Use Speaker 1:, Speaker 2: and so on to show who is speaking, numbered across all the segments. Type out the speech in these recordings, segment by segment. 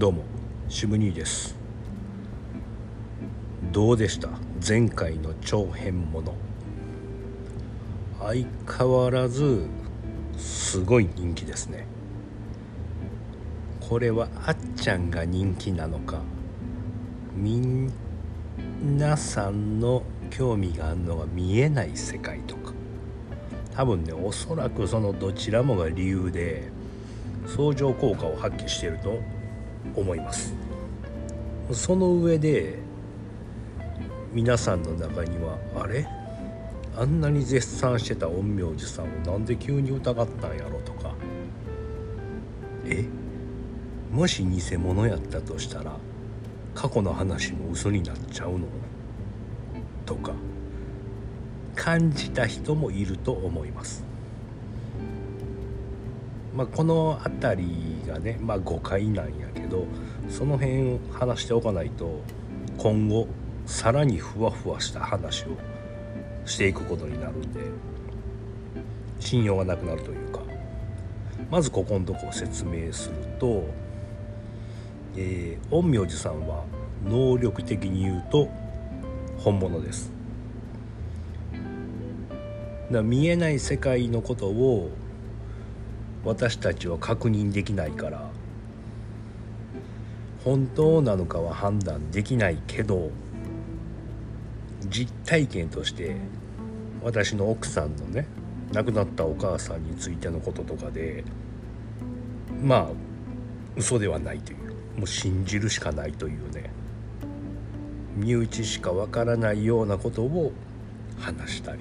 Speaker 1: どうも渋兄です。どうでした？前回の長編もの。相変わらずすごい人気ですね。これはあっちゃんが人気なのかみなさんの興味があるのが見えない世界とか。多分ねおそらくそのどちらもが理由で相乗効果を発揮していると思います。その上で皆さんの中にはあれ？あんなに絶賛してた陰陽師さんをなんで急に疑ったんやろとか。え？もし偽物やったとしたら過去の話も嘘になっちゃうの？とか感じた人もいると思います。まあ、この辺りがね、まあ、誤解なんやけどその辺を話しておかないと今後さらにふわふわした話をしていくことになるんで信用がなくなるというかまずここのとこを説明すると、えー、陰陽師さんは能力的に言うと本物です。だ見えない世界のことを私たちは確認できないから本当なのかは判断できないけど実体験として私の奥さんのね亡くなったお母さんについてのこととかでまあ嘘ではないというもう信じるしかないというね身内しかわからないようなことを話したり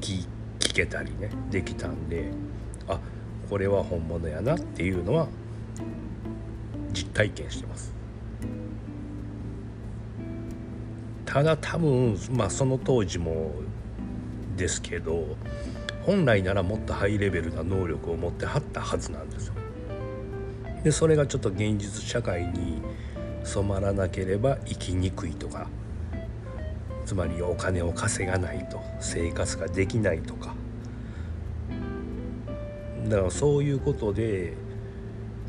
Speaker 1: 聞けたりねできたんであこれは本物やなっていうのは実体験してます。ただ多分まあその当時もですけど本来ならもっとハイレベルな能力を持ってはったはずなんですよ。でそれがちょっと現実社会に染まらなければ生きにくいとかつまりお金を稼がないと生活ができないとか。だからそういうことで、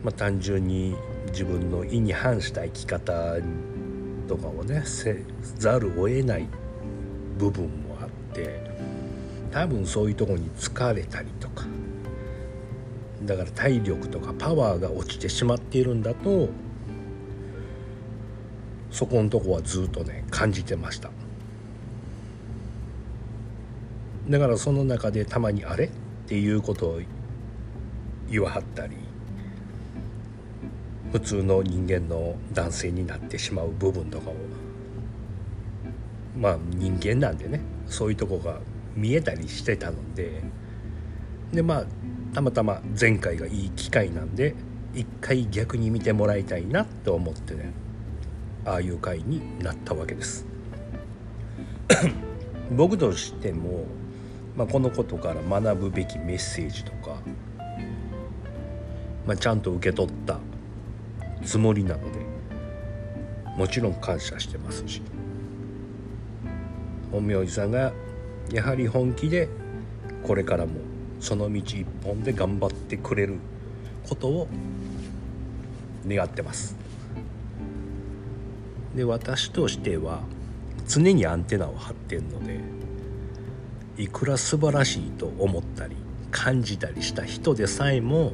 Speaker 1: まあ、単純に自分の意に反した生き方とかをねせざるを得ない部分もあって多分そういうとこに疲れたりとかだから体力とかパワーが落ちてしまっているんだとそこのとこはずっとね感じてましただからその中でたまに「あれ?」っていうことを言わはったり普通の人間の男性になってしまう部分とかをまあ人間なんでねそういうとこが見えたりしてたのででまあたまたま前回がいい機会なんで一回逆に見てもらいたいなと思ってねああいう回になったわけです。僕としても、まあ、このことから学ぶべきメッセージとかまあ、ちゃんと受け取ったつもりなのでもちろん感謝してますし本明寺さんがやはり本気でこれからもその道一本で頑張ってくれることを願ってます。で私としては常にアンテナを張ってるのでいくら素晴らしいと思ったり感じたりした人でさえも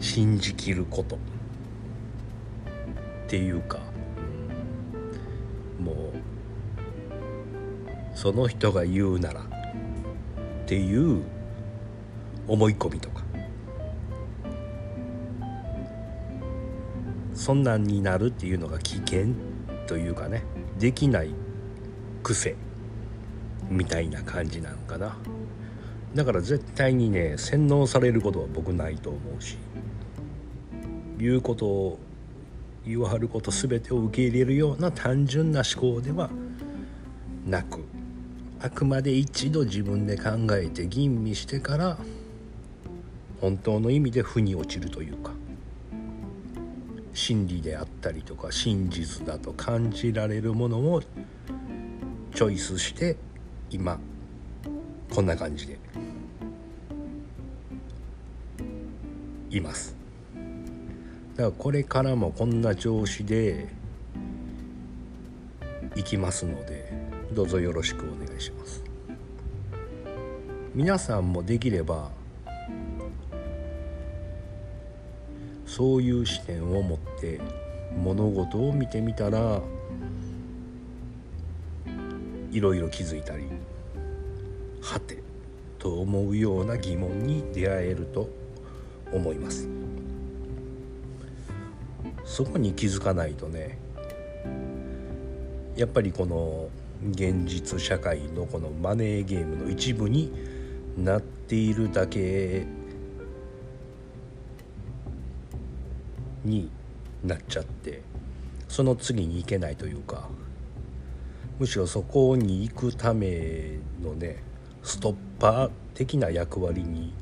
Speaker 1: 信じきること。っていうかもうその人が言うならっていう思い込みとか。そんなんになるっていうのが危険というかねできない癖みたいな感じなのかな。だから絶対にね洗脳されることは僕ないと思うし。言うことを言わはること全てを受け入れるような単純な思考ではなくあくまで一度自分で考えて吟味してから本当の意味で負に落ちるというか真理であったりとか真実だと感じられるものをチョイスして今こんな感じでいます。からこれからもこんな調子でいきますのでどうぞよろしくお願いします。皆さんもできればそういう視点を持って物事を見てみたらいろいろ気づいたりはてと思うような疑問に出会えると思います。そこに気づかないとねやっぱりこの現実社会のこのマネーゲームの一部になっているだけになっちゃってその次に行けないというかむしろそこに行くためのねストッパー的な役割に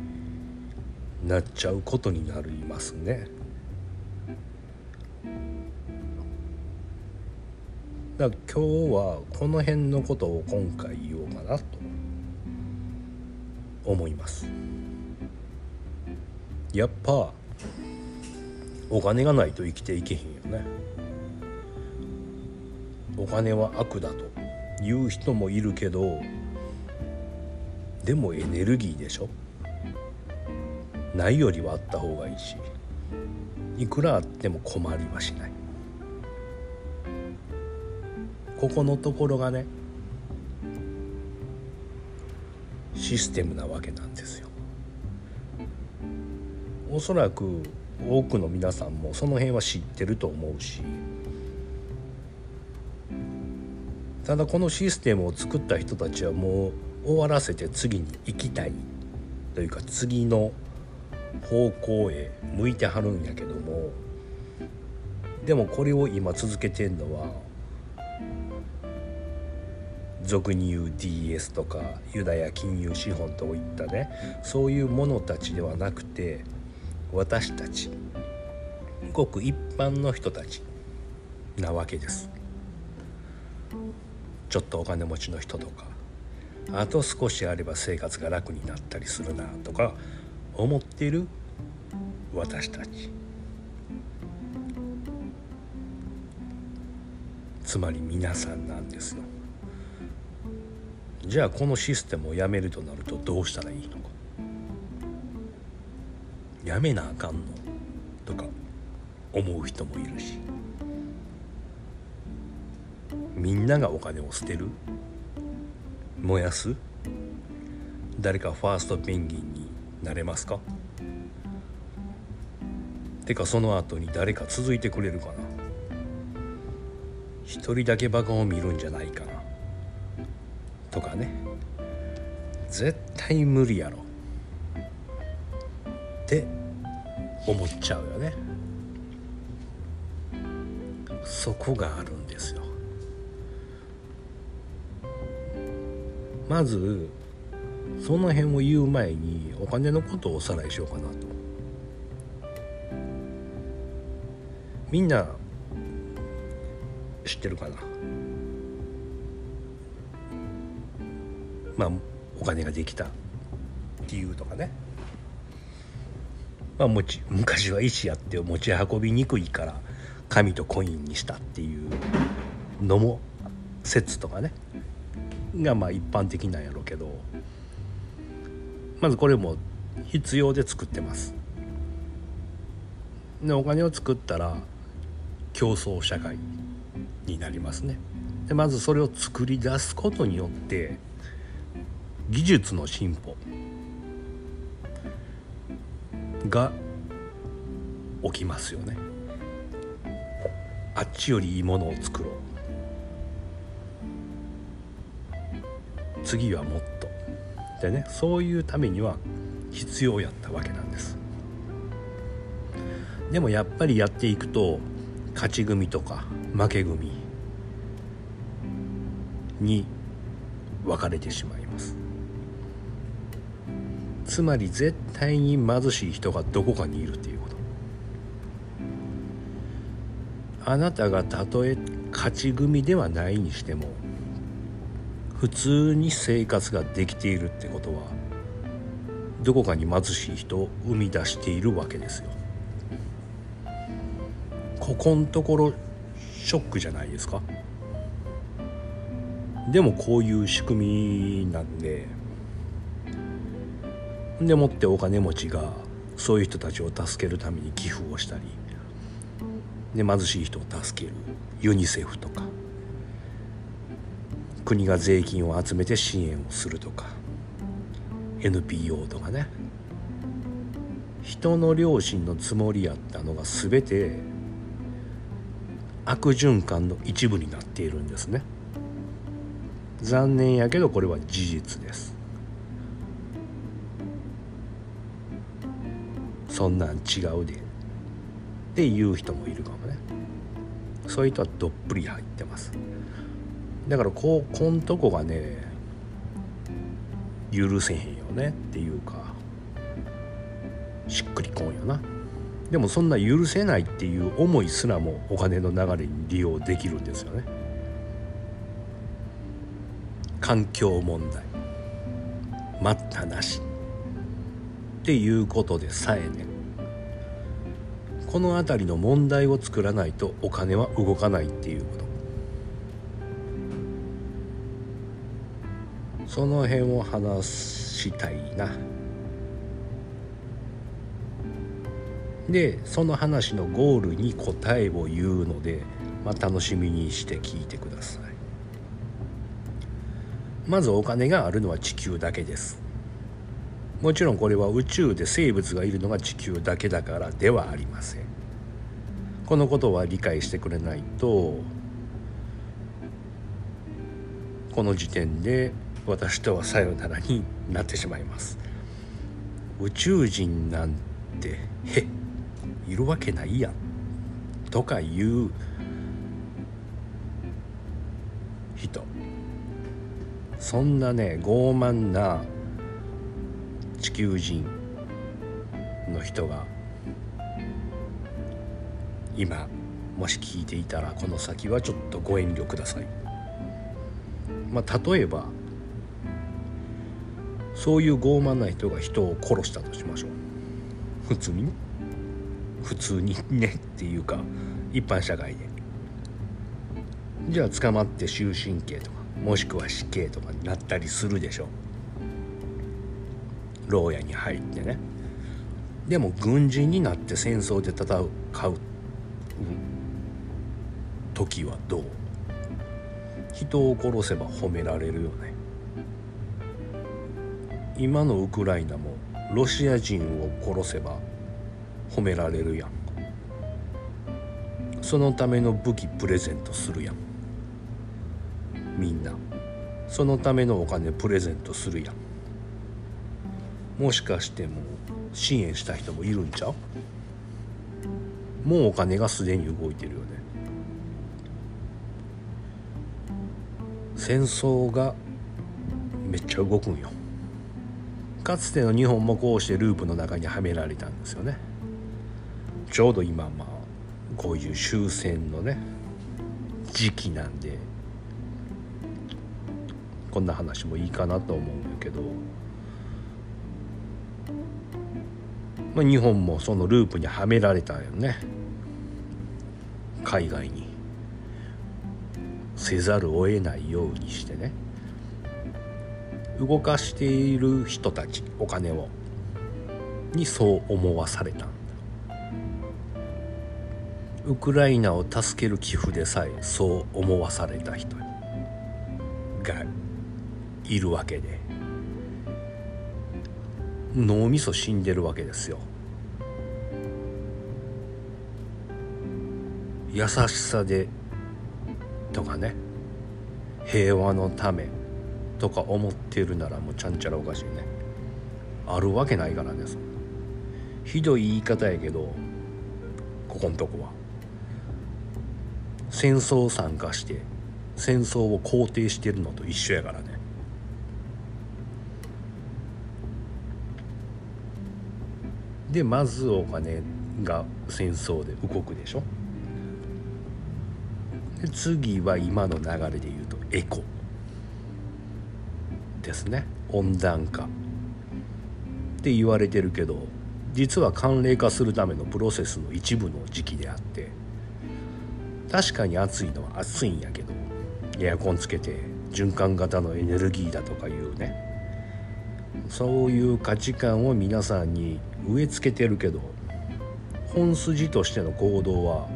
Speaker 1: なっちゃうことになりますね。だから今日はこの辺のことを今回言おうかなと思います。やっぱお金がないと生きていけへんよね。お金は悪だと言う人もいるけどでもエネルギーでしょ。ないよりはあった方がいいしいくらあっても困りはしない。ここのところがねシステムなわけなんですよ。おそらく多くの皆さんもその辺は知ってると思うしただこのシステムを作った人たちはもう終わらせて次に行きたいというか次の方向へ向いてはるんやけどもでもこれを今続けてんのは俗に言う DS とかユダヤ金融資本といったねそういうものたちではなくて私たちごく一般の人たちなわけです。ちょっとお金持ちの人とかあと少しあれば生活が楽になったりするなとか思っている私たち。つまり皆さんなんですよ。じゃあこのシステムをやめるとなるとどうしたらいいのか。やめなあかんの？とか思う人もいるし。みんながお金を捨てる？燃やす？誰かファーストペンギンになれますか？てかその後に誰か続いてくれるかな？一人だけバカを見るんじゃないかな。とかね。絶対無理やろ。って思っちゃうよね。そこがあるんですよ。まずその辺を言う前にお金のことをおさらいしようかなと。みんな知ってるかな？まあお金ができた理由とかね。まあ、もち昔は石やって持ち運びにくいから紙とコインにしたっていうのも説とかね。がまあ一般的なんやろうけど。まずこれも必要で作ってます。でお金を作ったら競争社会になりますね。でまずそれを作り出すことによって技術の進歩が起きますよね。あっちよりいいものを作ろう。次はもっと。でねそういうためには必要やったわけなんです。でもやっぱりやっていくと勝ち組とか負け組に分かれてしまいます。つまり絶対に貧しい人がどこかにいるっていうこと。あなたがたとえ勝ち組ではないにしても普通に生活ができているってことはどこかに貧しい人を生み出しているわけですよ。ここんところショックじゃないですか。でもこういう仕組みなんででもってお金持ちがそういう人たちを助けるために寄付をしたりで貧しい人を助けるユニセフとか国が税金を集めて支援をするとか NPO とかね。人の良心のつもりやったのが全て悪循環の一部になっているんですね。残念やけどこれは事実です。そんなん違うでって言う人もいるかもね。そういう人はどっぷり入ってます。だからこうこんとこがね許せへんよねっていうかしっくりこんよな。でもそんな許せないっていう思いすらもお金の流れに利用できるんですよね。環境問題。待ったなし。っていうことでさえねこの辺りの問題を作らないとお金は動かないっていうこと。その辺を話したいな。でその話のゴールに答えを言うので、まあ、楽しみにして聞いてください。まずお金があるのは地球だけです。もちろんこれは宇宙で生物がいるのが地球だけだからではありません。このことは理解してくれないとこの時点で私とはさよならになってしまいます。宇宙人なんてへいるわけないやんとかいう人。そんなね傲慢な地球人の人が今もし聞いていたらこの先はちょっとご遠慮ください。まあ、例えばそういう傲慢な人が人を殺したとしましょう。普通にね。普通にねっていうか一般社会で。じゃあ捕まって終身刑とかもしくは死刑とかになったりするでしょう。牢屋に入ってね。でも軍人になって戦争で戦う時はどう？人を殺せば褒められるよね。今のウクライナもロシア人を殺せば褒められるやん。そのための武器プレゼントするやん。みんな。そのためのお金プレゼントするやん。もしかしても支援した人もいるんちゃう？もうお金がすでに動いてるよね。戦争がめっちゃ動くんよ。かつての日本もこうしてループの中にはめられたんですよね。ちょうど今まあこういう終戦のね時期なんでこんな話もいいかなと思うんだけど、まあ、日本もそのループにはめられたよね。海外に。せざるを得ないようにしてね。動かしている人たちお金を。にそう思わされた。ウクライナを助ける寄付でさえそう思わされた人がいるわけで。脳みそ死んでるわけですよ。優しさでとかね平和のためとか思ってるならもうちゃんちゃらおかしいね。あるわけないからねそんな。ひどい言い方やけどここんとこは。戦争参加して戦争を肯定してるのと一緒やからね。でまずお金が戦争で動くでしょ。次は今の流れで言うとエコ。ですね。温暖化。って言われてるけど実は寒冷化するためのプロセスの一部の時期であって確かに暑いのは暑いんやけどエアコンつけて循環型のエネルギーだとかいうねそういう価値観を皆さんに植え付けてるけど本筋としての行動は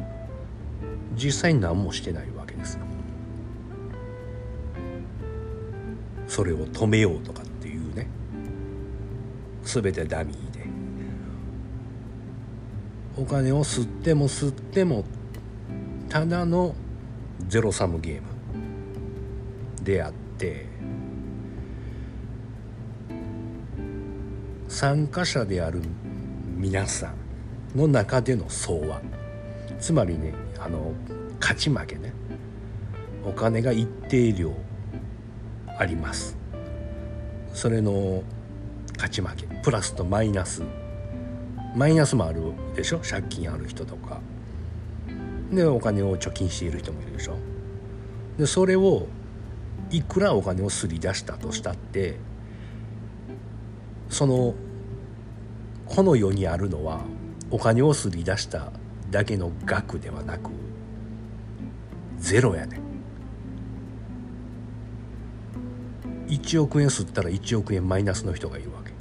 Speaker 1: 実際に何もしてないわけです。それを止めようとかっていうね。全てダミーで。お金を吸っても吸ってもただのゼロサムゲームであって参加者である皆さんの中での相和。つまりねあの勝ち負けね。お金が一定量あります。それの勝ち負け。プラスとマイナス。マイナスもあるでしょ？借金ある人とか。でお金を貯金している人もいるでしょ？でそれをいくらお金をすり出したとしたってそのこの世にあるのはお金をすり出しただけの額ではなくゼロやね1億円吸ったら1億円マイナスの人がいるわけ。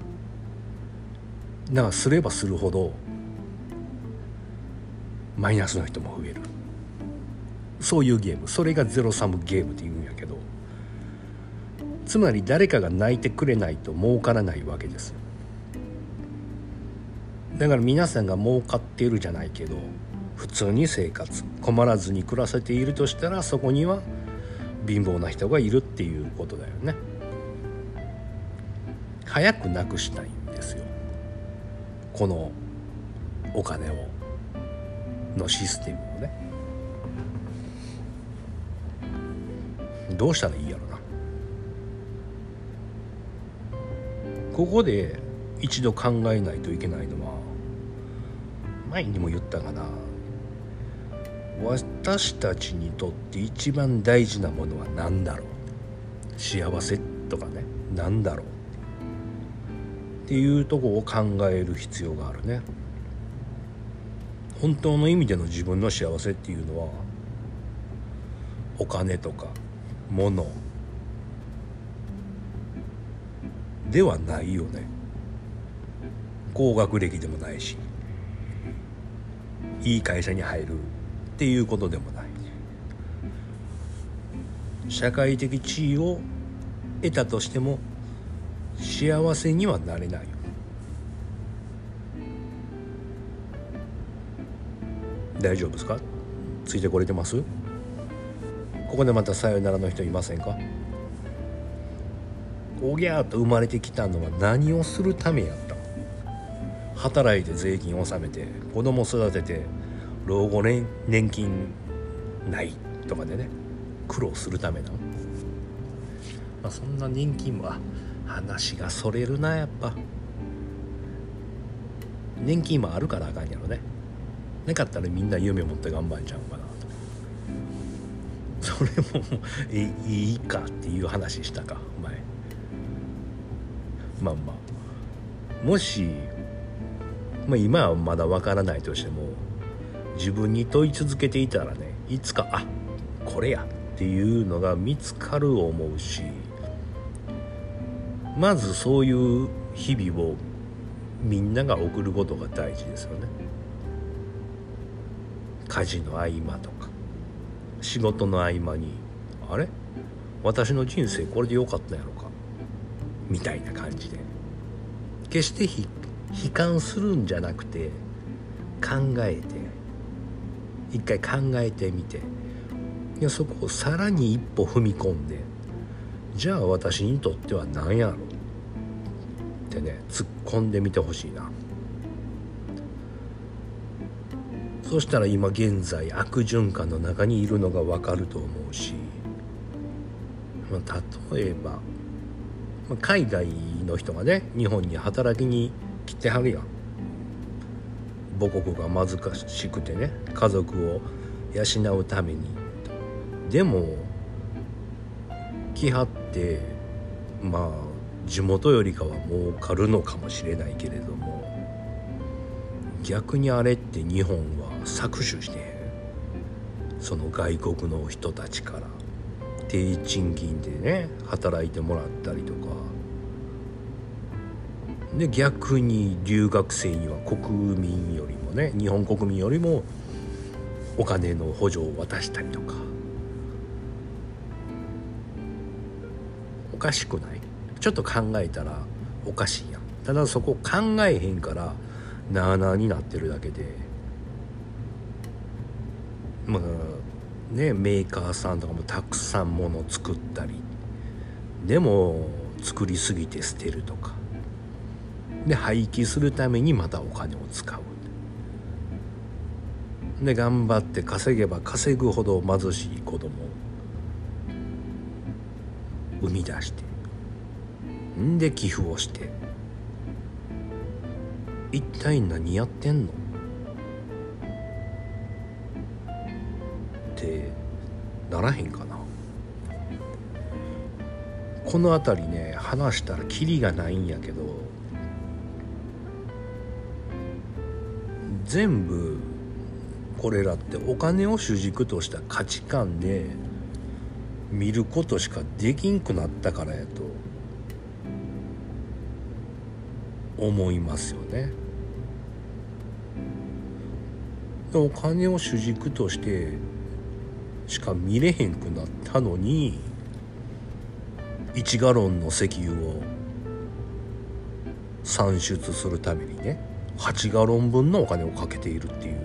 Speaker 1: だからすればするほどマイナスの人も増える。そういうゲーム。それがゼロサムゲームって言うんやけどつまり誰かが泣いてくれないと儲からないわけですよ。だから皆さんが儲かっているじゃないけど普通に生活困らずに暮らせているとしたらそこには貧乏な人がいるっていうことだよね。早くなくしたいんですよ。このお金をのシステムをね。どうしたらいいやろな。ここで一度考えないといけないのは前にも言ったかな。私たちにとって一番大事なものは何だろう？幸せとかね何だろう？っていうとこを考える必要があるね。本当の意味での自分の幸せっていうのはお金とか物ではないよね。高学歴でもないし。いい会社に入るっていうことでもない。社会的地位を得たとしても幸せにはなれない大丈夫ですか？ついてこれてます？ここでまたさよならの人いませんか？おぎゃーと生まれてきたのは何をするためやった？働いて税金を納めて子供育てて老後年年金ないとかでね苦労するためなの、まあ、そんな年金は話がそれるなやっぱ。年金もあるからあかんやろね。なかったらみんな夢持って頑張んちゃうかな。とそれもいいかっていう話したか前。まあまあ。もしまあ、今はまだわからないとしても自分に問い続けていたらねいつかあこれやっていうのが見つかる思うしまずそういう日々をみんなが送ることが大事ですよね。家事の合間とか仕事の合間にあれ？私の人生これでよかったんやろか？みたいな感じで。決して悲観するんじゃなくて考えて一回考えてみて。いやそこをさらに一歩踏み込んでじゃあ私にとっては何やろってね突っ込んでみてほしいな。そしたら今現在悪循環の中にいるのが分かると思うし、まあ、例えば、まあ、海外の人がね日本に働きに来てはるやん。母国が貧しくてね家族を養うために。でも来はってまあ地元よりかは儲かるのかもしれないけれども逆にあれって日本は搾取してその外国の人たちから。低賃金でね働いてもらったりとか。で逆に留学生には国民よりもね日本国民よりもお金の補助を渡したりとか。おかしくない？ちょっと考えたらおかしいやん。ただそこ考えへんからなあなあになってるだけで。まあねメーカーさんとかもたくさんもの作ったり。でも作りすぎて捨てるとか。で廃棄するためにまたお金を使う。で頑張って稼げば稼ぐほど貧しい子供を生み出して。んで寄付をして。一体何やってんの？ってならへんかな。この辺りね話したらキリがないんやけど。全部これらってお金を主軸とした価値観で見ることしかできんくなったからやと思いますよね。お金を主軸としてしか見れへんくなったのに1ガロンの石油を算出するためにね8ガロン分のお金をかけているっていう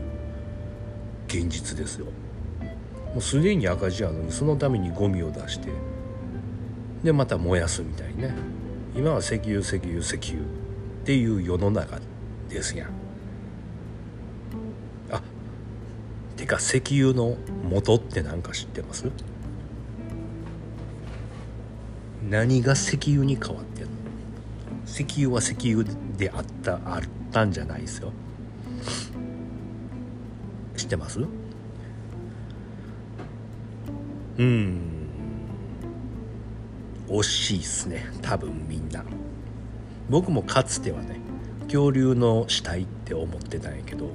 Speaker 1: 現実ですよ。もうすでに赤字やのにそのためにゴミを出してでまた燃やすみたいね。今は石油石油石油っていう世の中ですやん。あてか石油の元って何か知ってます？何が石油に変わっ石油は石油であったあったんじゃないですよ。知ってます？うん。惜しいっすね。多分みんな。僕もかつてはね恐竜の死体って思ってたんやけど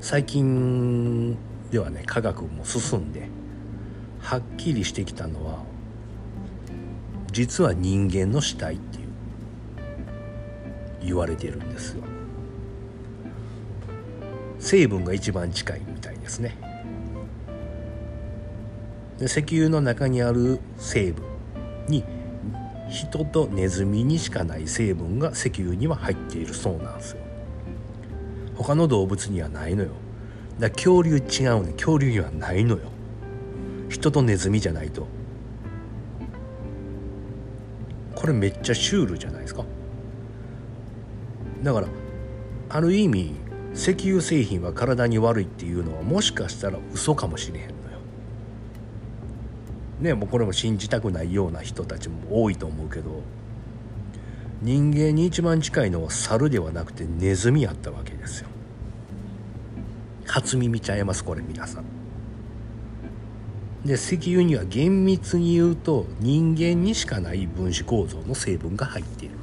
Speaker 1: 最近ではね科学も進んではっきりしてきたのは実は人間の死体っていう。言われてるんですよ。成分が一番近いみたいですね。で石油の中にある成分に人とネズミにしかない成分が石油には入っているそうなんですよ。他の動物にはないのよ。だ恐竜違うね恐竜にはないのよ。人とネズミじゃないと。これめっちゃシュールじゃないですか。だからある意味石油製品は体に悪いっていうのはもしかしたら嘘かもしれへんのよ。ねもうこれも信じたくないような人たちも多いと思うけど人間に一番近いのは猿ではなくてネズミやったわけですよ。初耳ちゃいますこれ皆さん。で石油には厳密に言うと人間にしかない分子構造の成分が入っている。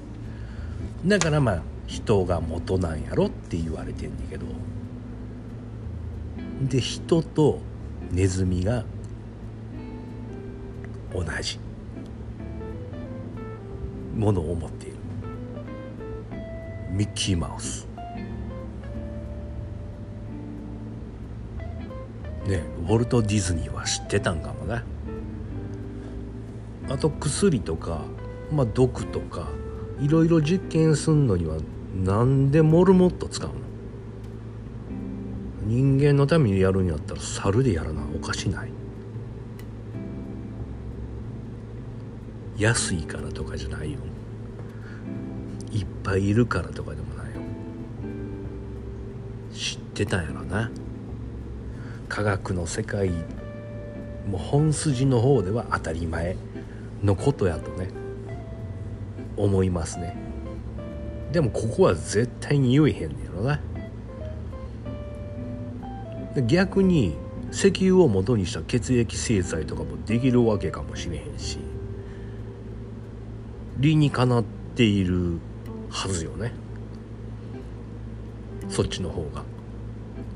Speaker 1: だからまあ人が元なんやろって言われてんだけど。で人とネズミが同じものを持っている。ミッキーマウス。ねウォルト・ディズニーは知ってたんかもねあと薬とか、まあ、毒とかいろいろ実験すんのにはなんでモルモット使うの？人間のためにやるんやったら猿でやらなおかしない。安いからとかじゃないよ。いっぱいいるからとかでもないよ。知ってたんやろな。科学の世界もう本筋の方では当たり前のことやとね。思いますね。でもここは絶対に言えへんねやろな。逆に石油を元にした血液制裁とかもできるわけかもしれへんし理にかなっているはずよね。そっちの方が。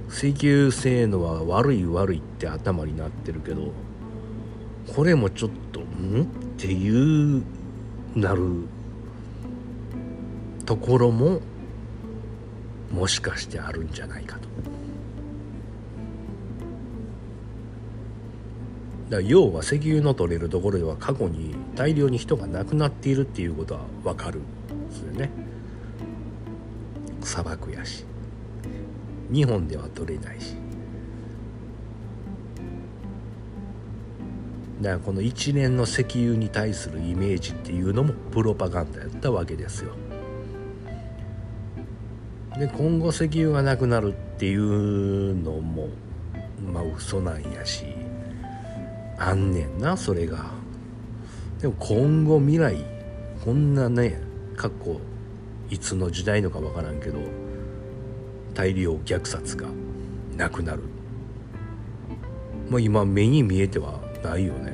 Speaker 1: 石油性能は悪い悪いって頭になってるけどこれもちょっとん？っていうなるところももしかしてあるんじゃないかと。だ要は石油の取れるところでは過去に大量に人が亡くなっているっていうことは分かるんですよね。砂漠やし。日本では取れないし。だからこの一連の石油に対するイメージっていうのもプロパガンダやったわけですよ。で今後石油がなくなるっていうのもまあ嘘なんやしあんねんなそれが。でも今後未来こんなね過去いつの時代のか分からんけど大量虐殺がなくなる。まあ今目に見えてはないよね。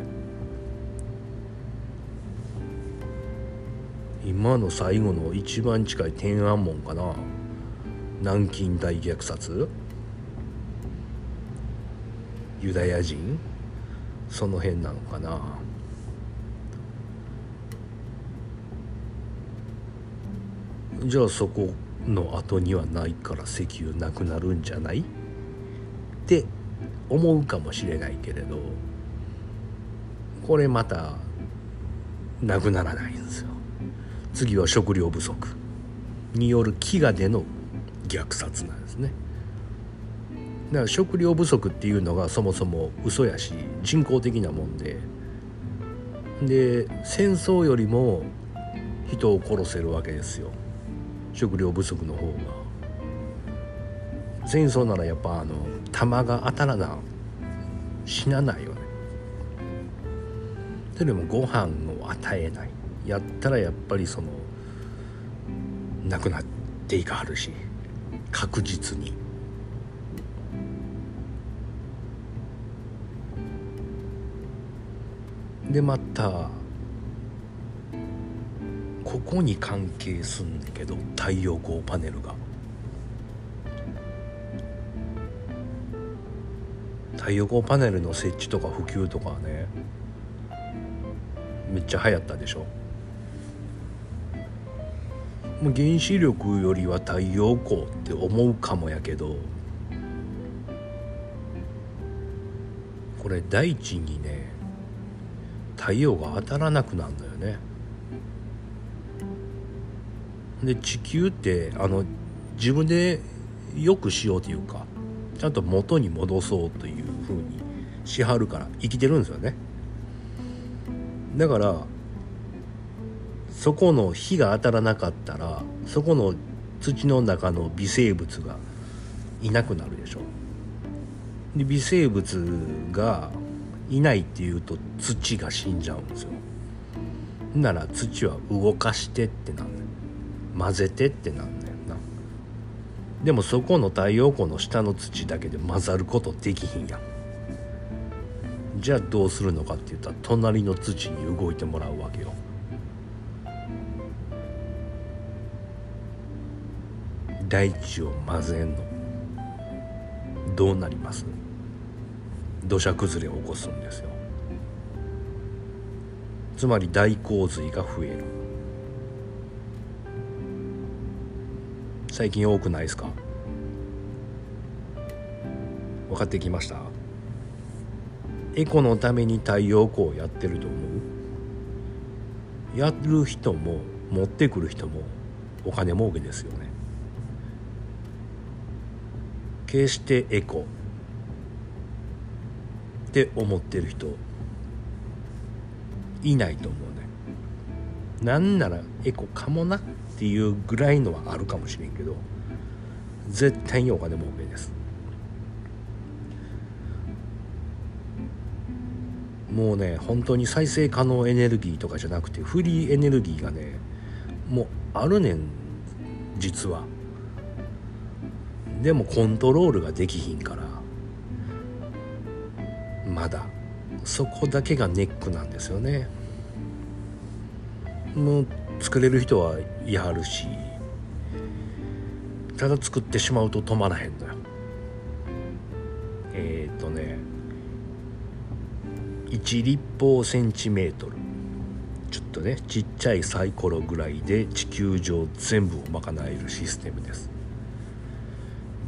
Speaker 1: 今の最後の一番近い天安門かな。南京大虐殺？ユダヤ人？その辺なのかな？じゃあそこの後にはないから石油なくなるんじゃない？って思うかもしれないけれどこれまたなくならないんですよ。次は食料不足。による飢餓での虐殺なんですね。だから食料不足っていうのがそもそも嘘やし人工的なもんで。で戦争よりも人を殺せるわけですよ。食料不足の方が。戦争ならやっぱあの弾が当たらな死なないよね。それでもご飯を与えない。やったらやっぱりそのなくなっていかはるし。確実に。でまたここに関係すんねんけど太陽光パネルが。太陽光パネルの設置とか普及とかねめっちゃ流行ったでしょ。原子力よりは太陽光って思うかもやけどこれ大地にね太陽が当たらなくなるのよね。で地球ってあの自分でよくしようというかちゃんと元に戻そうというふうにしはるから生きてるんですよね。だからそこの火が当たらなかったらそこの土の中の微生物がいなくなるでしょ。で微生物がいないっていうと土が死んじゃうんですよ。なら土は動かしてってなんねん。混ぜてってなんねんな。でもそこの太陽光の下の土だけで混ざることできひんやん。じゃあどうするのかって言ったら隣の土に動いてもらうわけよ。大地を混ぜんの。どうなります？土砂崩れを起こすんですよ。つまり大洪水が増える。最近多くないですか？分かってきました？エコのために太陽光をやってると思う？やる人も持ってくる人もお金儲けですよね。決してエコ。って思ってる人いないと思うね。なんならエコかもなっていうぐらいのはあるかもしれんけど絶対にお金儲けです。もうね本当に再生可能エネルギーとかじゃなくてフリーエネルギーがねもうあるねん実は。でもコントロールができひんからまだそこだけがネックなんですよね。もう作れる人はいはるしただ作ってしまうと止まらへんのよ。えっ、ー、とね1立方センチメートル。ちょっとねちっちゃいサイコロぐらいで地球上全部を賄えるシステムです。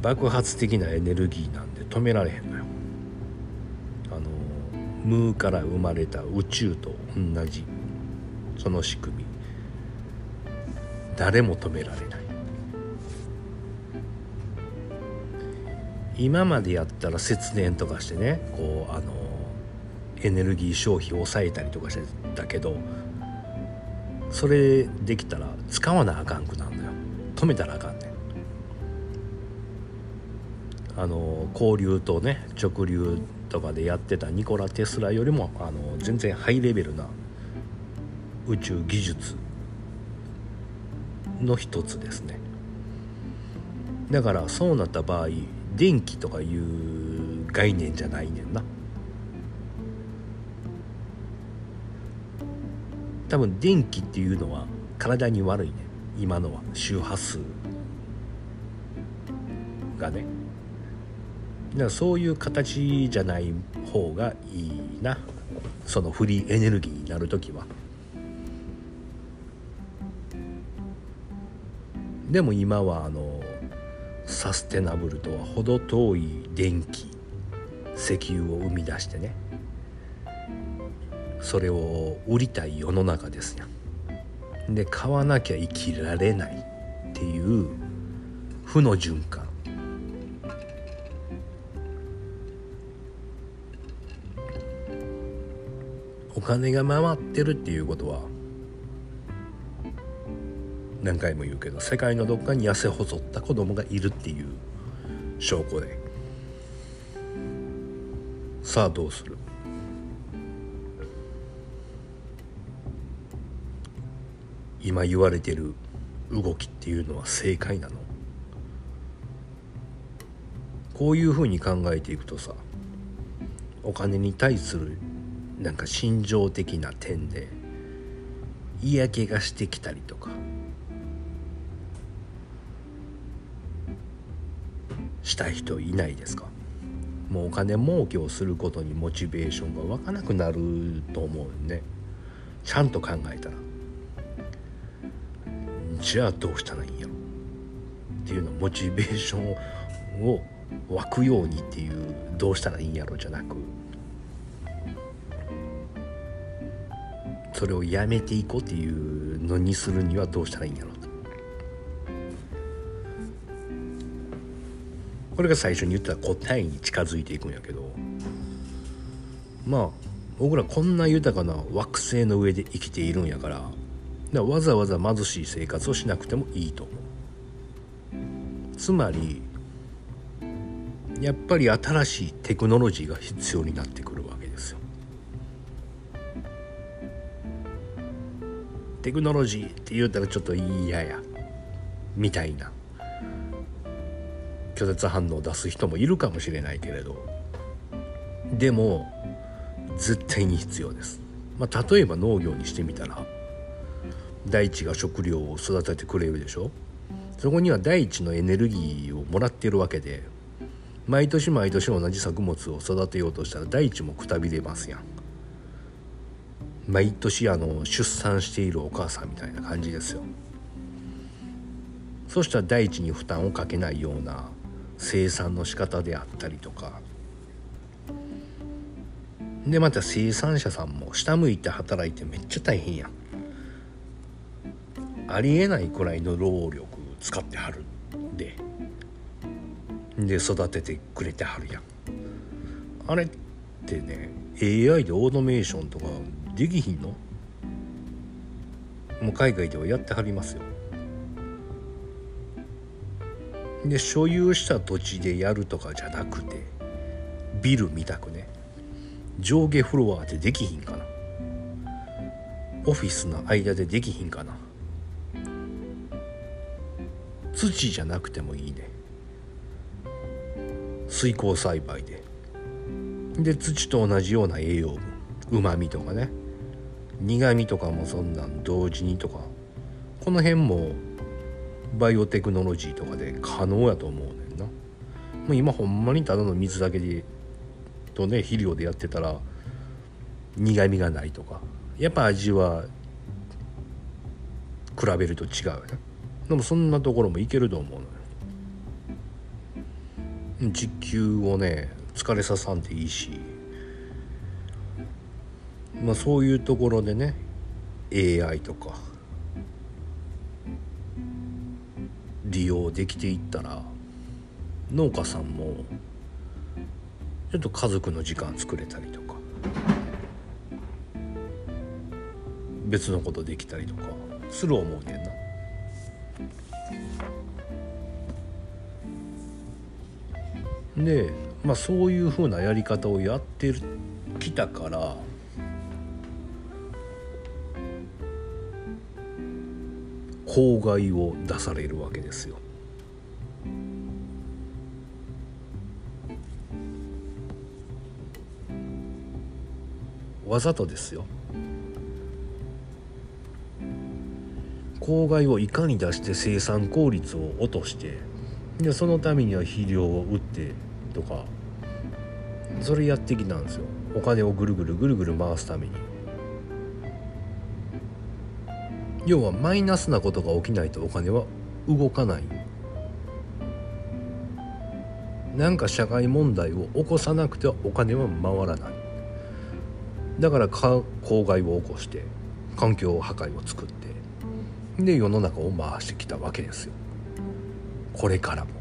Speaker 1: 爆発的なエネルギーなんで止められへんのよ。あのムーから生まれた宇宙と同じその仕組み。誰も止められない。今までやったら節電とかしてねこうあのエネルギー消費を抑えたりとかしてたけどそれできたら使わなあかんくなんだよ。止めたらあかん。あの交流とね直流とかでやってたニコラ・テスラよりもあの全然ハイレベルな宇宙技術の一つですね。だからそうなった場合電気とかいう概念じゃないねんな。多分電気っていうのは体に悪いね今のは周波数がね。だからそういう形じゃない方がいいな。そのフリーエネルギーになる時は。でも今はあのサステナブルとは程遠い電気石油を生み出してね。それを売りたい世の中ですよで買わなきゃ生きられないっていう負の循環。金が回ってるっていうことは何回も言うけど世界のどっかに痩せ細った子供がいるっていう証拠で。さあどうする？今言われてる動きっていうのは正解なの？こういうふうに考えていくとさお金に対するなんか心情的な点で嫌気がしてきたりとか。したい人いないですか？もうお金儲けをすることにモチベーションが湧かなくなると思うよね。ちゃんと考えたら。じゃあどうしたらいいんやろ？っていうのモチベーションを湧くようにっていうどうしたらいいんやろじゃなくそれをやめていこうっていうのにするにはどうしたらいいんやろうこれが最初に言った答えに近づいていくんやけどまあ僕らこんな豊かな惑星の上で生きているんやからだわざわざ貧しい生活をしなくてもいいと思う。つまりやっぱり新しいテクノロジーが必要になってくる。テクノロジーって言うたらちょっと嫌やみたいな拒絶反応を出す人もいるかもしれないけれどでも絶対に必要です、まあ、例えば農業にしてみたら大地が食料を育ててくれるでしょ？そこには大地のエネルギーをもらってるわけで毎年毎年同じ作物を育てようとしたら大地もくたびれますやん。毎年あの出産しているお母さんみたいな感じですよ。そしたら大地に負担をかけないような生産の仕方であったりとか。でまた生産者さんも下向いて働いてめっちゃ大変やん。ありえないくらいの労力使ってはるんで。で育ててくれてはるやん。あれってね AI でオートメーションとかできひんの？もう海外ではやってはりますよ。で所有した土地でやるとかじゃなくてビルみたくね。上下フロアでできひんかな。オフィスの間でできひんかな。土じゃなくてもいいね。水耕栽培で。で土と同じような栄養分。うまみとかね。苦みとかもそんなん同時にとかこの辺もバイオテクノロジーとかで可能やと思うねんな。もう今ほんまにただの水だけでとね肥料でやってたら苦みがないとかやっぱ味は比べると違うよね。でもそんなところもいけると思うのよ。実給をね疲れささんでいいし。まあそういうところでね AI とか利用できていったら農家さんもちょっと家族の時間作れたりとか別のことできたりとかする思うねんな。で、まあ、そういうふうなやり方をやってきたから公害を出されるわけですよ。わざとですよ。公害をいかに出して生産効率を落としてでそのためには肥料を打ってとかそれやってきたんですよお金をぐるぐるぐるぐる回すために要はマイナスなことが起きないとお金は動かないなんか社会問題を起こさなくてはお金は回らない。だから公害を起こして環境破壊を作ってで世の中を回してきたわけですよ。これからも。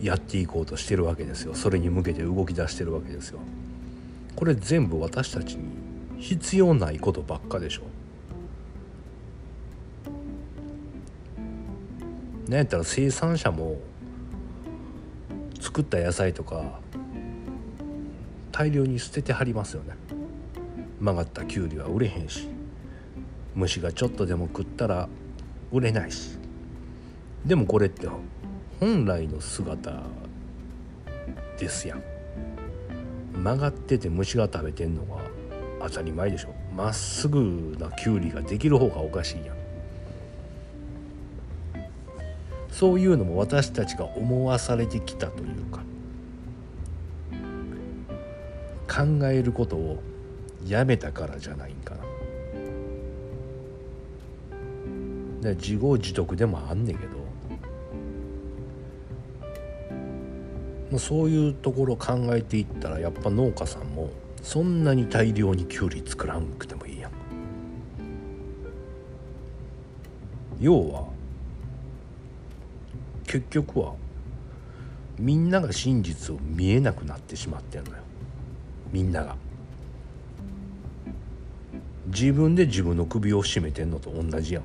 Speaker 1: やっていこうとしてるわけですよ。それに向けて動き出してるわけですよ。これ全部私たちに必要ないことばっかでしょ。なんやったら生産者も作った野菜とか大量に捨ててはりますよね。曲がったきゅうりは売れへんし。虫がちょっとでも食ったら売れないし。でもこれって本来の姿ですやん。曲がってて虫が食べてんのが当たり前でしょ。まっすぐなきゅうりができる方がおかしいやん。そういうのも私たちが思わされてきたというか考えることをやめたからじゃないんかな。自業自得でもあんねんけどもうそういうところを考えていったらやっぱ農家さんもそんなに大量にきゅうり作らんくてもいいやん。要は結局はみんなが真実を見えなくなってしまってんのよ。みんなが。自分で自分の首を絞めてんのと同じやん。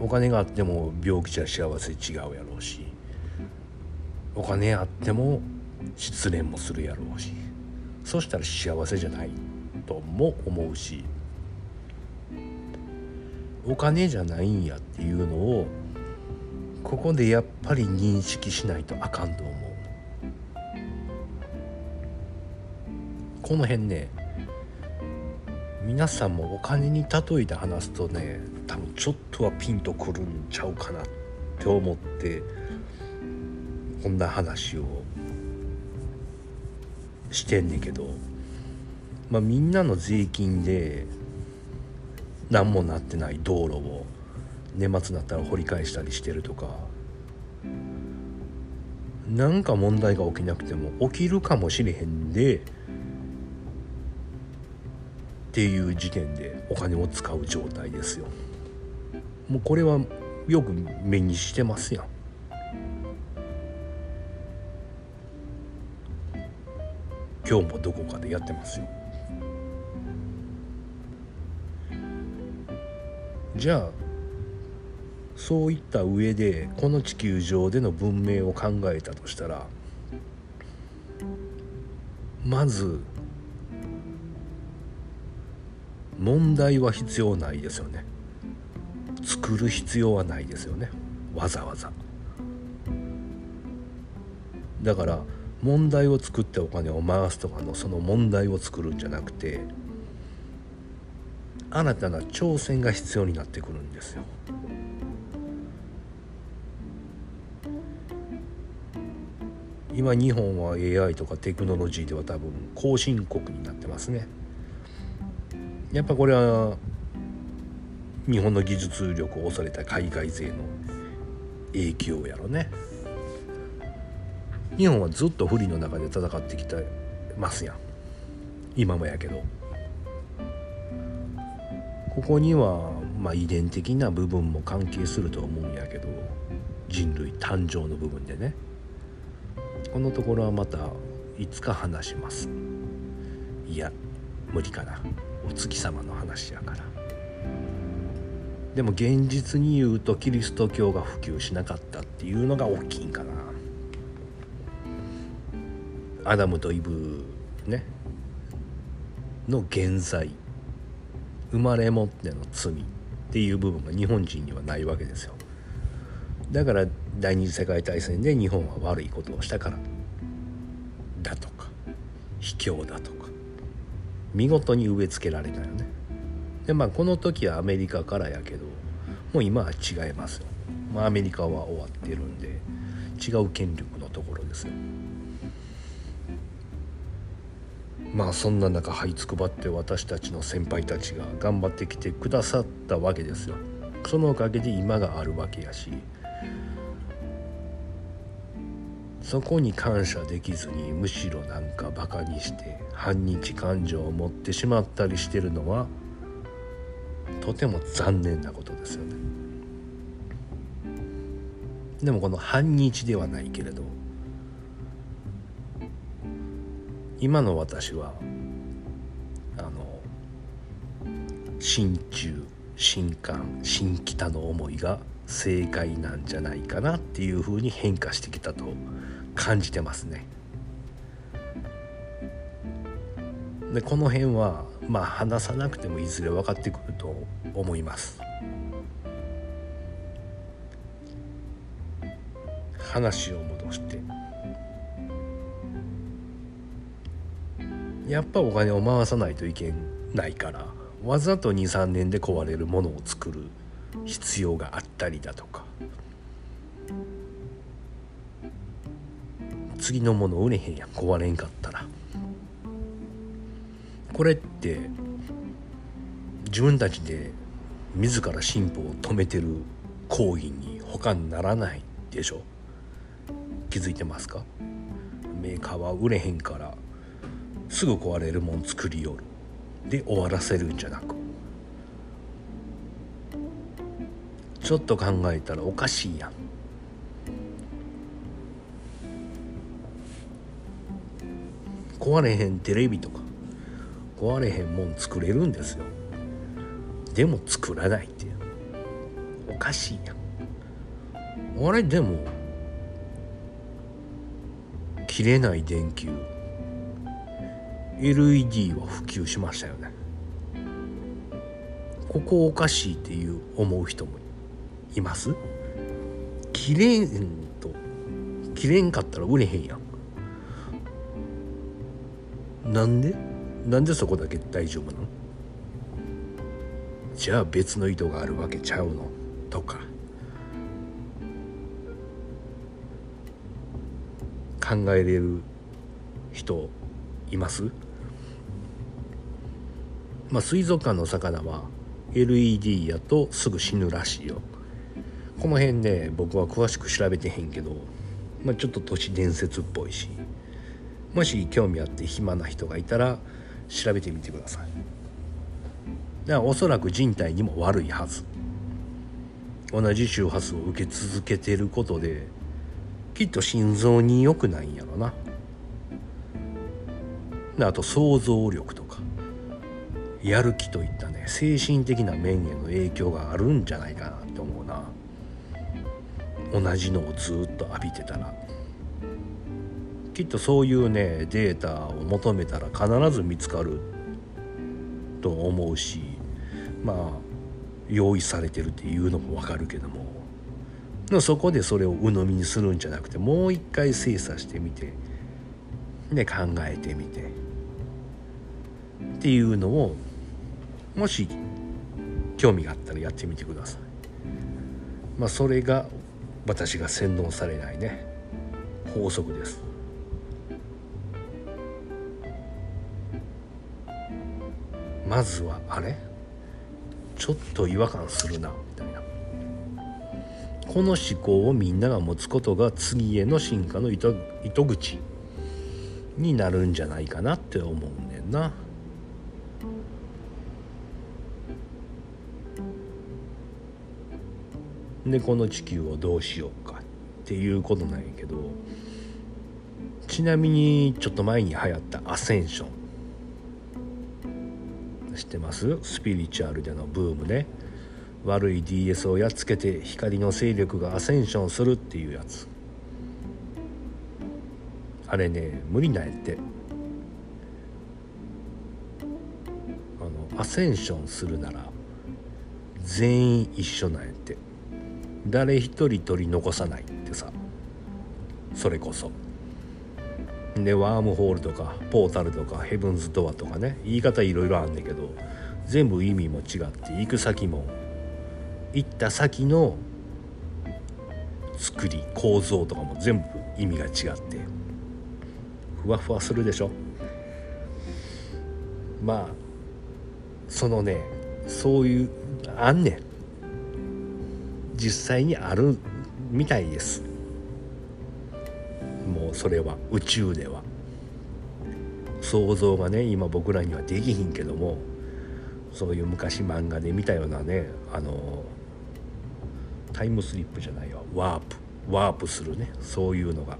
Speaker 1: お金があっても病気じゃ幸せ違うやろうしお金あっても失恋もするやろうしそしたら幸せじゃないとも思うしお金じゃないんやっていうのをここでやっぱり認識しないとあかんと思う。この辺ね皆さんもお金に例えて話すとね多分ちょっとはピンとくるんちゃうかなって思ってこんな話をしてんねんけどまあみんなの税金で何もなってない道路を年末になったら掘り返したりしてるとかなんか問題が起きなくても起きるかもしれへんでっていう時点でお金を使う状態ですよ。もうこれはよく目にしてますやん。今日もどこかでやってますよ。じゃあそういった上でこの地球上での文明を考えたとしたらまず問題は必要ないですよね。作る必要はないですよね。わざわざ。だから問題を作ってお金を回すとかのその問題を作るんじゃなくて新たな挑戦が必要になってくるんですよ。今日本は AI とかテクノロジーでは多分後進国になってますね。やっぱこれは日本の技術力を恐れた海外勢の影響やろね。日本はずっと不利の中で戦ってきてますやん。今もやけど。ここにはまあ遺伝的な部分も関係すると思うんやけど人類誕生の部分でね。このところはまたいつか話します。いや無理かな。お月様の話やから。でも現実に言うとキリスト教が普及しなかったっていうのが大きいんかな。アダムとイブね。の現在。生まれ持っての罪っていう部分が日本人にはないわけですよ。だから第二次世界大戦で日本は悪いことをしたから。だとか。卑怯だとか。見事に植え付けられたよね。でまあこの時はアメリカからやけどもう今は違いますよ、まあ、アメリカは終わってるんで違う権力のところですよ。まあそんな中這いつくばって私たちの先輩たちが頑張ってきてくださったわけですよ。そのおかげで今があるわけやしそこに感謝できずにむしろなんかバカにして反日感情を持ってしまったりしてるのはとても残念なことですよねでもこの反日ではないけれど今の私はあの新中新韓新北の思いが正解なんじゃないかなっていうふうに変化してきたと感じてますね。でこの辺はまあ話さなくてもいずれ分かってくると思います。話を戻して。やっぱお金を回さないといけないからわざと23年で壊れるものを作る必要があったりだとか。次のもの売れへんやん。壊れんかった。これって自分たちで自ら進歩を止めてる行為に他にならないでしょ？気づいてますか？メーカーは売れへんからすぐ壊れるもん作りよる。で終わらせるんじゃなく。ちょっと考えたらおかしいやん。壊れへんテレビとか壊れへんもん作れるんですよ。でも作らないっておかしいやん。あれでも切れない電球。LED は普及しましたよね。ここおかしいっていう思う人もいます？切れんと切れんかったら売れへんやん。なんで？なんでそこだけ大丈夫なの？じゃあ別の意図があるわけちゃうの？とか。考えれる人います？まあ水族館の魚は LED やとすぐ死ぬらしいよ。この辺ね僕は詳しく調べてへんけど、まあ、ちょっと都市伝説っぽいし。もし興味あって暇な人がいたら調べてみてください。だからおそらく人体にも悪いはず。同じ周波数を受け続けてることできっと心臓に良くないんやろな。あと想像力とかやる気といったね精神的な面への影響があるんじゃないかなって思うな。同じのをずっと浴びてたら。きっとそういうねデータを求めたら必ず見つかると思うしまあ用意されてるっていうのもわかるけども。そこでそれを鵜呑みにするんじゃなくてもう一回精査してみてで考えてみて。っていうのをもし興味があったらやってみてください。まあそれが私が洗脳されないね法則です。まずはあれ？ちょっと違和感するな。みたいな。この思考をみんなが持つことが次への進化の糸糸口になるんじゃないかなって思うねんな。でこの地球をどうしようかっていうことなんやけどちなみにちょっと前に流行ったアセンション。知ってます？スピリチュアルでのブームね。悪い DS をやっつけて光の勢力がアセンションするっていうやつ。あれね無理なんやって。あのアセンションするなら全員一緒なんやって。誰一人取り残さないってさ。それこそ。でワームホールとかポータルとかヘブンズドアとかね言い方いろいろあんねんけど全部意味も違って行く先も行った先の作り構造とかも全部意味が違ってふわふわするでしょ。まあそのねそういうあんねん。実際にあるみたいです。それは宇宙では。想像がね今僕らにはできひんけどもそういう昔漫画で見たようなねあのタイムスリップじゃないわ。ワープ。ワープするね。そういうのが。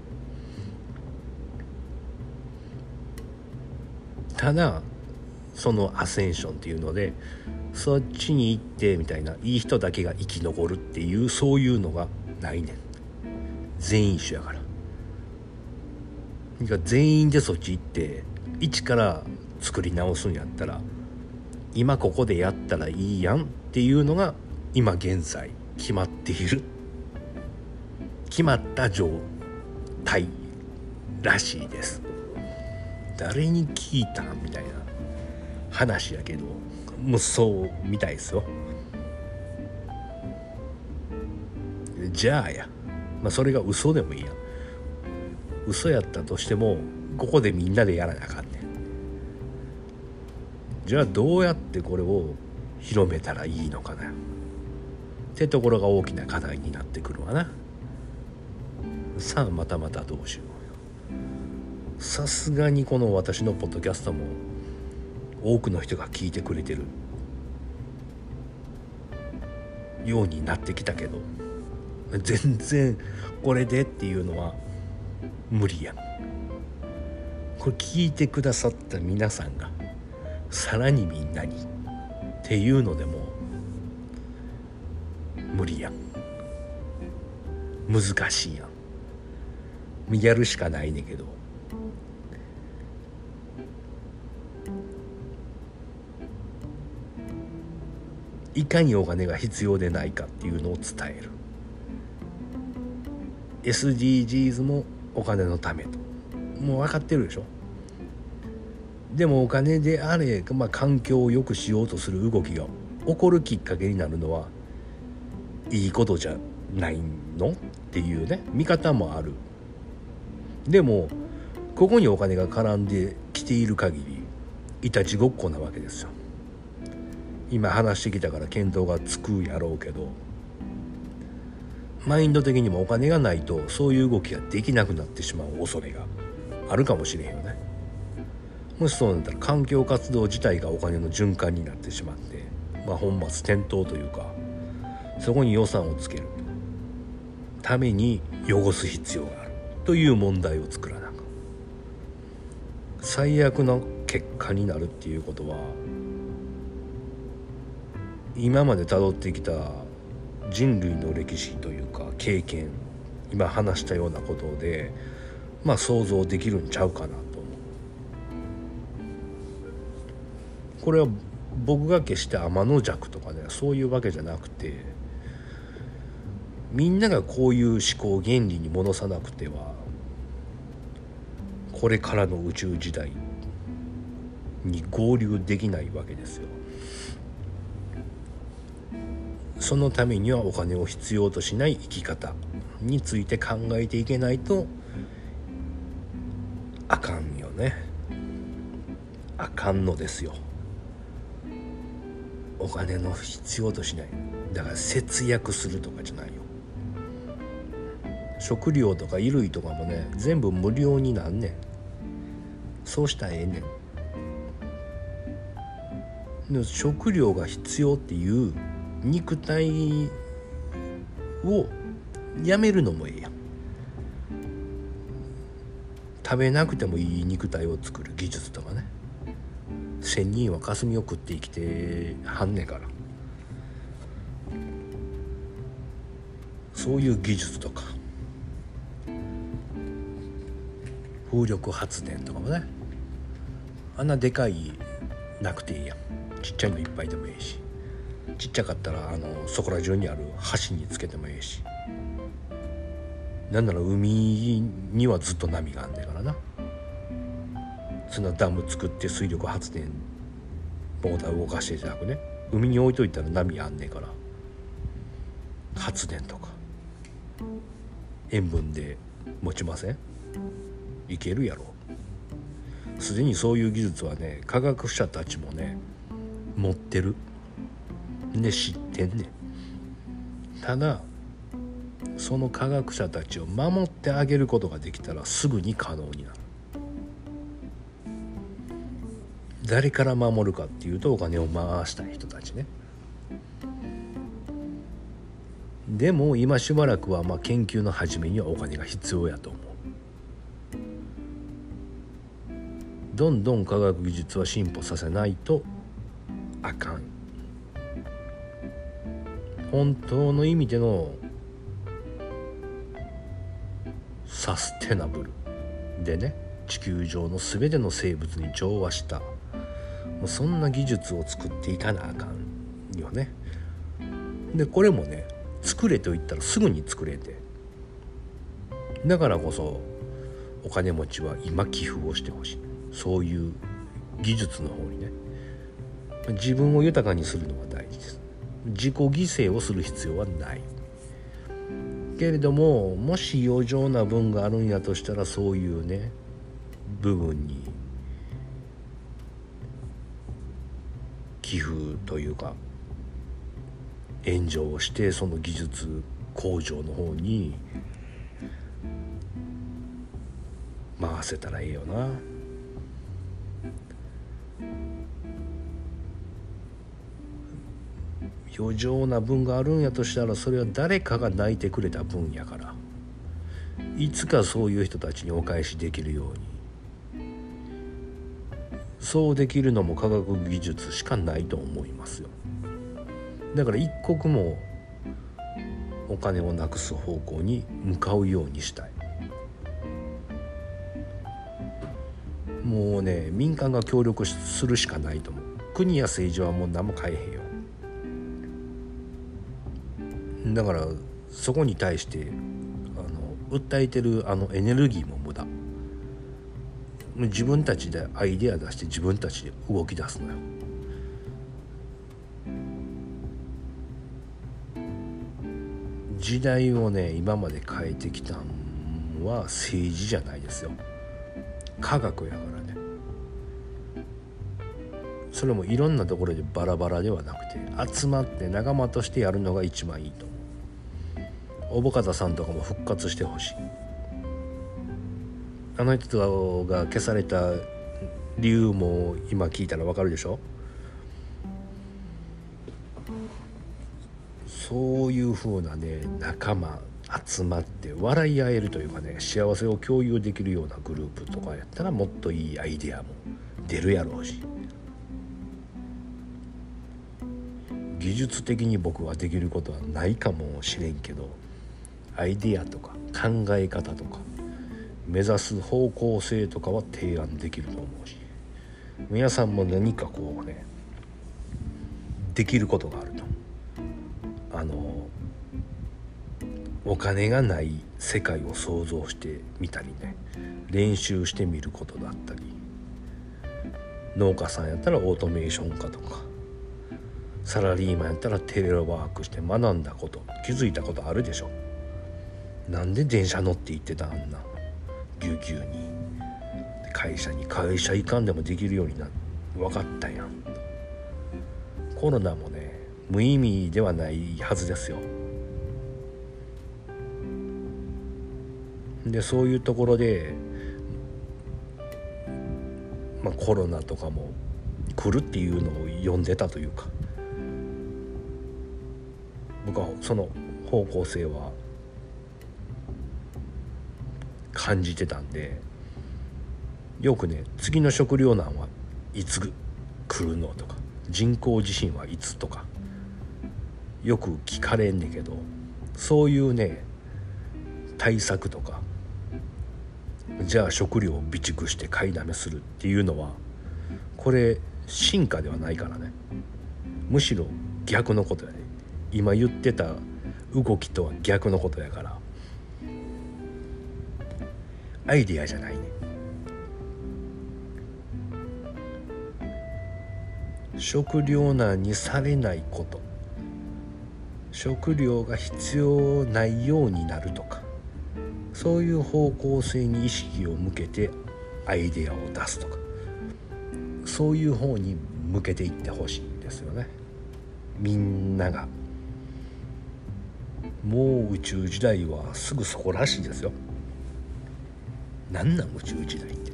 Speaker 1: ただそのアセンションっていうのでそっちに行ってみたいないい人だけが生き残るっていうそういうのがないねん。全員一緒やから。全員でそっち行って一から作り直すんやったら今ここでやったらいいやんっていうのが今現在決まっている。決まった状態らしいです。誰に聞いたみたいな話やけどもうそうみたいですよ。じゃあや、まあ、それが嘘でもいいや。ん嘘やったとしてもここでみんなでやらなあかんねん。じゃあどうやってこれを広めたらいいのかなってところが大きな課題になってくるわな。さあまたまたどうしようさすがにこの私のポッドキャストも多くの人が聞いてくれてる。ようになってきたけど。全然これでっていうのは無理や。これ聞いてくださった皆さんがさらにみんなにっていうのでも無理や。難しいやん。やるしかないねんけど。いかにお金が必要でないかっていうのを伝える。SDGs もお金のためと。もう分かってるでしょ？でもお金であれ、まあ、環境を良くしようとする動きが起こるきっかけになるのはいいことじゃないの？っていうね見方もある。でもここにお金が絡んできている限りいたちごっこなわけですよ。今話してきたから見当がつくやろうけどマインド的にもお金がないとそういう動きができなくなってしまう恐れがあるかもしれへんよね。もしそうなったら環境活動自体がお金の循環になってしまってまあ本末転倒というかそこに予算をつけるために汚す必要があるという問題を作らなか最悪の結果になるっていうことは今までたどってきた人類の歴史というか経験今話したようなことでまあ想像できるんちゃうかなと思うこれは僕が決して天の弱とかねそういうわけじゃなくてみんながこういう思考原理に戻さなくてはこれからの宇宙時代に合流できないわけですよ。そのためにはお金を必要としない生き方について考えていけないとあかんよね。あかんのですよ。お金の必要としない。だから節約するとかじゃないよ。食料とか衣類とかもね全部無料になんねん。そうしたらええねん。食料が必要っていう肉体をやめるのもええやん。食べなくてもいい肉体を作る技術とかね。仙人は霞を食って生きてはんねんから。そういう技術とか。風力発電とかもね。あんなでかいなくていいやん。ちっちゃいのいっぱいでもいいし。ちっちゃかったらあのそこら中にある橋につけてもいいし。なんなら海にはずっと波があんねんからな。そんなダム作って水力発電モーター動かしてじゃなくね海に置いといたら波あんねんから。発電とか。塩分で持ちません？いけるやろ。すでにそういう技術はね科学者たちもね持ってる。で知ってんねん。ただその科学者たちを守ってあげることができたらすぐに可能になる。誰から守るかっていうとお金を回したい人たちね。でも今しばらくはまあ研究の始めにはお金が必要やと思う。どんどん科学技術は進歩させないとあかん。本当の意味でのサステナブルでね地球上の全ての生物に調和したもうそんな技術を作っていかなあかんよね。でこれもね作れと言ったらすぐに作れて。だからこそお金持ちは今寄付をしてほしい。そういう技術の方にね。自分を豊かにするのが大事です。自己犠牲をする必要はないけれどももし余剰な分があるんやとしたらそういうね部分に寄付というか援助をしてその技術工場の方に回せたらええよな。余剰な分があるんやとしたらそれは誰かが泣いてくれた分やから。いつかそういう人たちにお返しできるように。そうできるのも科学技術しかないと思いますよ。だから一刻もお金をなくす方向に向かうようにしたい。もうね民間が協力するしかないと思う。国や政治はもう何も変えへんよ。だからそこに対してあの訴えてるあのエネルギーも無駄。自分たちでアイデア出して自分たちで動き出すのよ。時代をね今まで変えてきたのは政治じゃないですよ。科学やからね。それもいろんなところでバラバラではなくて集まって仲間としてやるのが一番いいと。小保方さんとかも復活してほしい。あの人が消された理由も今聞いたらわかるでしょ？そういうふうなね仲間集まって笑い合えるというかね幸せを共有できるようなグループとかやったらもっといいアイデアも出るやろうし。技術的に僕はできることはないかもしれんけどアイディアとか考え方とか目指す方向性とかは提案できると思うし皆さんも何かこうねできることがあると。あのお金がない世界を想像してみたりね練習してみることだったり農家さんやったらオートメーション化とかサラリーマンやったらテレワークして学んだこと気づいたことあるでしょ。なんで電車乗って行ってたあんな。ぎゅうぎゅうに。会社に会社行かんでもできるようにな分かったやん。コロナもね無意味ではないはずですよ。でそういうところで、まあ、コロナとかも来るっていうのを読んでたというか。僕はその方向性は感じてたんでよくね次の食糧難はいつ来るのとか人工地震はいつとかよく聞かれんねんけどそういうね対策とかじゃあ食料を備蓄して買いだめするっていうのはこれ進化ではないからね。むしろ逆のことやね。今言ってた動きとは逆のことやからアイディアじゃないね。食糧難にされないこと。食料が必要ないようになるとか。そういう方向性に意識を向けてアイデアを出すとか。そういう方に向けていってほしいんですよね。みんなが。もう宇宙時代はすぐそこらしいですよ。何なん宇宙時代って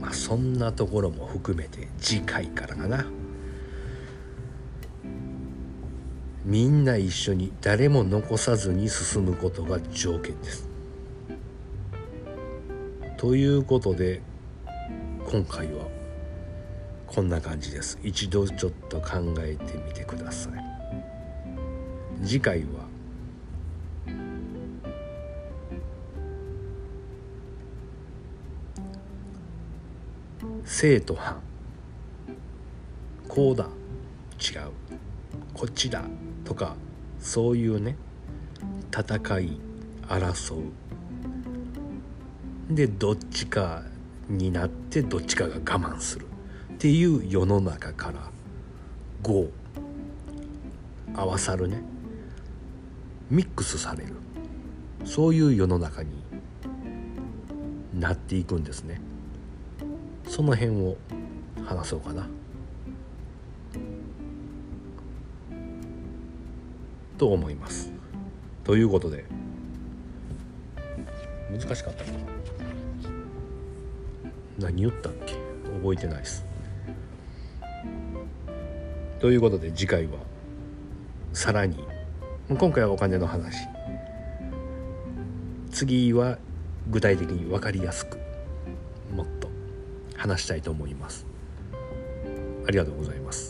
Speaker 1: まあそんなところも含めて次回からかなみんな一緒に誰も残さずに進むことが条件です。ということで今回はこんな感じです。一度ちょっと考えてみてください。次回は生徒犯こうだ違うこっちだとかそういうね戦い争う。でどっちかになってどっちかが我慢する。っていう世の中から5合わさるね。ミックスされる。そういう世の中になっていくんですね。その辺を話そうかな。と思います。ということで。難しかったかな。何言ったっけ？覚えてないです。ということで次回は。さらに。今回はお金の話。次は具体的に分かりやすく。話したいと思います。ありがとうございます。